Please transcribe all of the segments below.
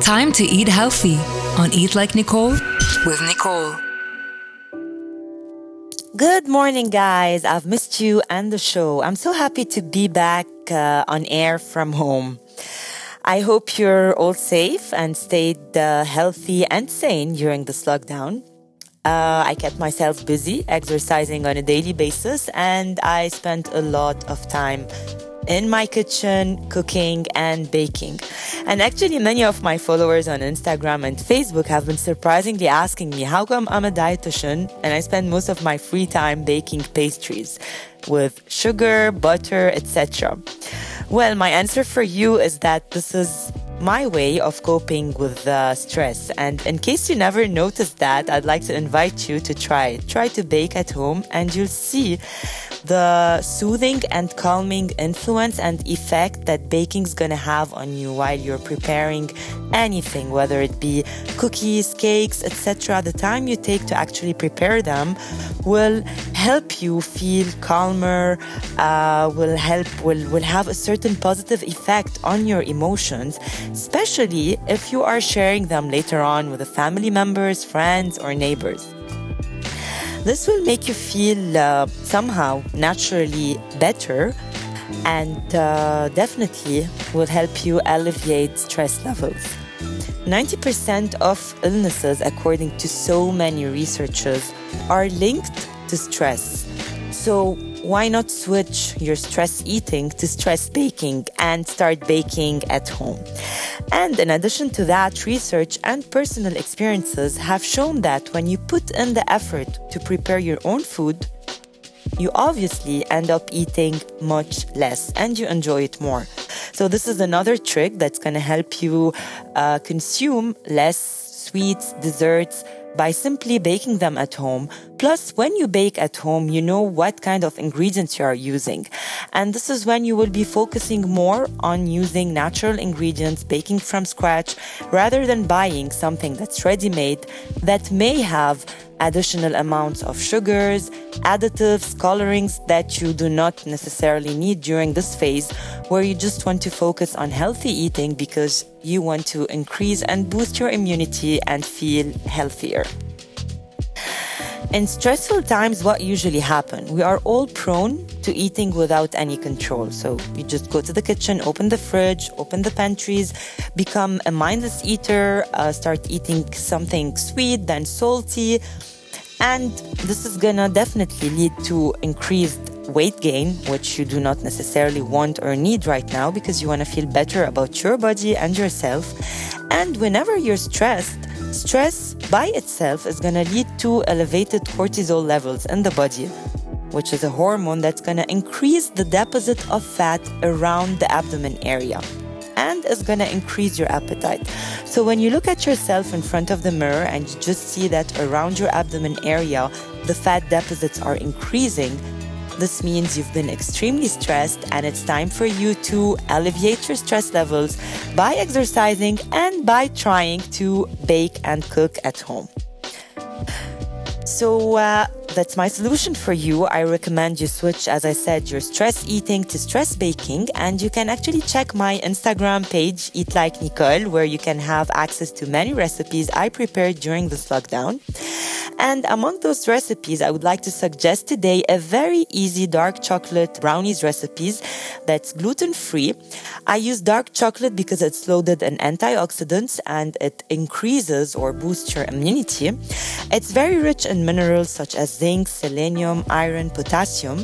Time to eat healthy on Eat Like Nicole with Nicole. Good morning, guys. I've missed you and the show. I'm so happy to be back uh, on air from home. I hope you're all safe and stayed uh, healthy and sane during this lockdown. Uh, I kept myself busy exercising on a daily basis and I spent a lot of time in my kitchen, cooking and baking. And actually, many of my followers on Instagram and Facebook have been surprisingly asking me how come I'm a dietitian and I spend most of my free time baking pastries with sugar, butter, etc. Well, my answer for you is that this is my way of coping with uh, stress. And in case you never noticed that, I'd like to invite you to try it. Try to bake at home and you'll see the soothing and calming influence and effect that baking is going to have on you while you're preparing anything, whether it be cookies, cakes, etc. The time you take to actually prepare them will help you feel calmer, uh, will help, will, will have a certain positive effect on your emotions, especially if you are sharing them later on with the family members, friends, or neighbors. This will make you feel uh, somehow naturally better and uh, definitely will help you alleviate stress levels. 90% of illnesses, according to so many researchers, are linked to stress. So, why not switch your stress eating to stress baking and start baking at home? And in addition to that, research and personal experiences have shown that when you put in the effort to prepare your own food, you obviously end up eating much less and you enjoy it more. So, this is another trick that's going to help you uh, consume less sweets, desserts, by simply baking them at home. Plus, when you bake at home, you know what kind of ingredients you are using. And this is when you will be focusing more on using natural ingredients, baking from scratch, rather than buying something that's ready made that may have additional amounts of sugars, additives, colorings that you do not necessarily need during this phase where you just want to focus on healthy eating because you want to increase and boost your immunity and feel healthier. In stressful times, what usually happens? We are all prone to eating without any control. So you just go to the kitchen, open the fridge, open the pantries, become a mindless eater, uh, start eating something sweet, then salty. And this is gonna definitely lead to increased weight gain, which you do not necessarily want or need right now because you wanna feel better about your body and yourself. And whenever you're stressed, Stress by itself is going to lead to elevated cortisol levels in the body, which is a hormone that's going to increase the deposit of fat around the abdomen area and is going to increase your appetite. So when you look at yourself in front of the mirror and you just see that around your abdomen area the fat deposits are increasing, this means you've been extremely stressed and it's time for you to alleviate your stress levels by exercising and by trying to bake and cook at home. So, uh, that's my solution for you. I recommend you switch, as I said, your stress eating to stress baking. And you can actually check my Instagram page, Eat Like Nicole, where you can have access to many recipes I prepared during this lockdown. And among those recipes, I would like to suggest today a very easy dark chocolate brownies recipes that's gluten free. I use dark chocolate because it's loaded in antioxidants and it increases or boosts your immunity. It's very rich in minerals such as zinc, selenium, iron, potassium.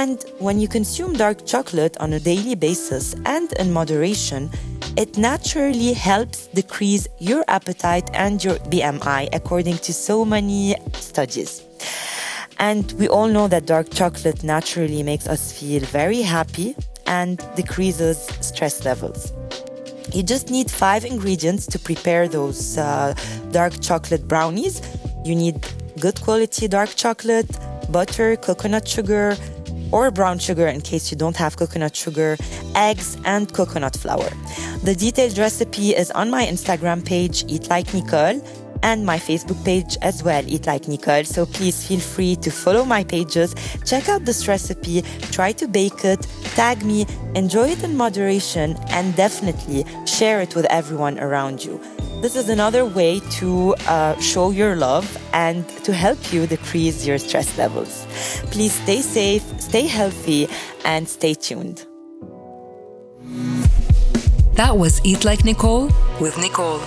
And when you consume dark chocolate on a daily basis and in moderation, it naturally helps decrease your appetite and your BMI, according to so many studies. And we all know that dark chocolate naturally makes us feel very happy and decreases stress levels. You just need five ingredients to prepare those uh, dark chocolate brownies. You need good quality dark chocolate, butter, coconut sugar, or brown sugar in case you don't have coconut sugar, eggs, and coconut flour. The detailed recipe is on my Instagram page, Eat Like Nicole. and my Facebook page as well, Eat Like Nicole. So please feel free to follow my pages, check out this recipe, try to bake it, tag me, enjoy it in moderation, and definitely share it with everyone around you. This is another way to uh, show your love and to help you decrease your stress levels. Please stay safe, stay healthy, and stay tuned. That was Eat Like Nicole with Nicole.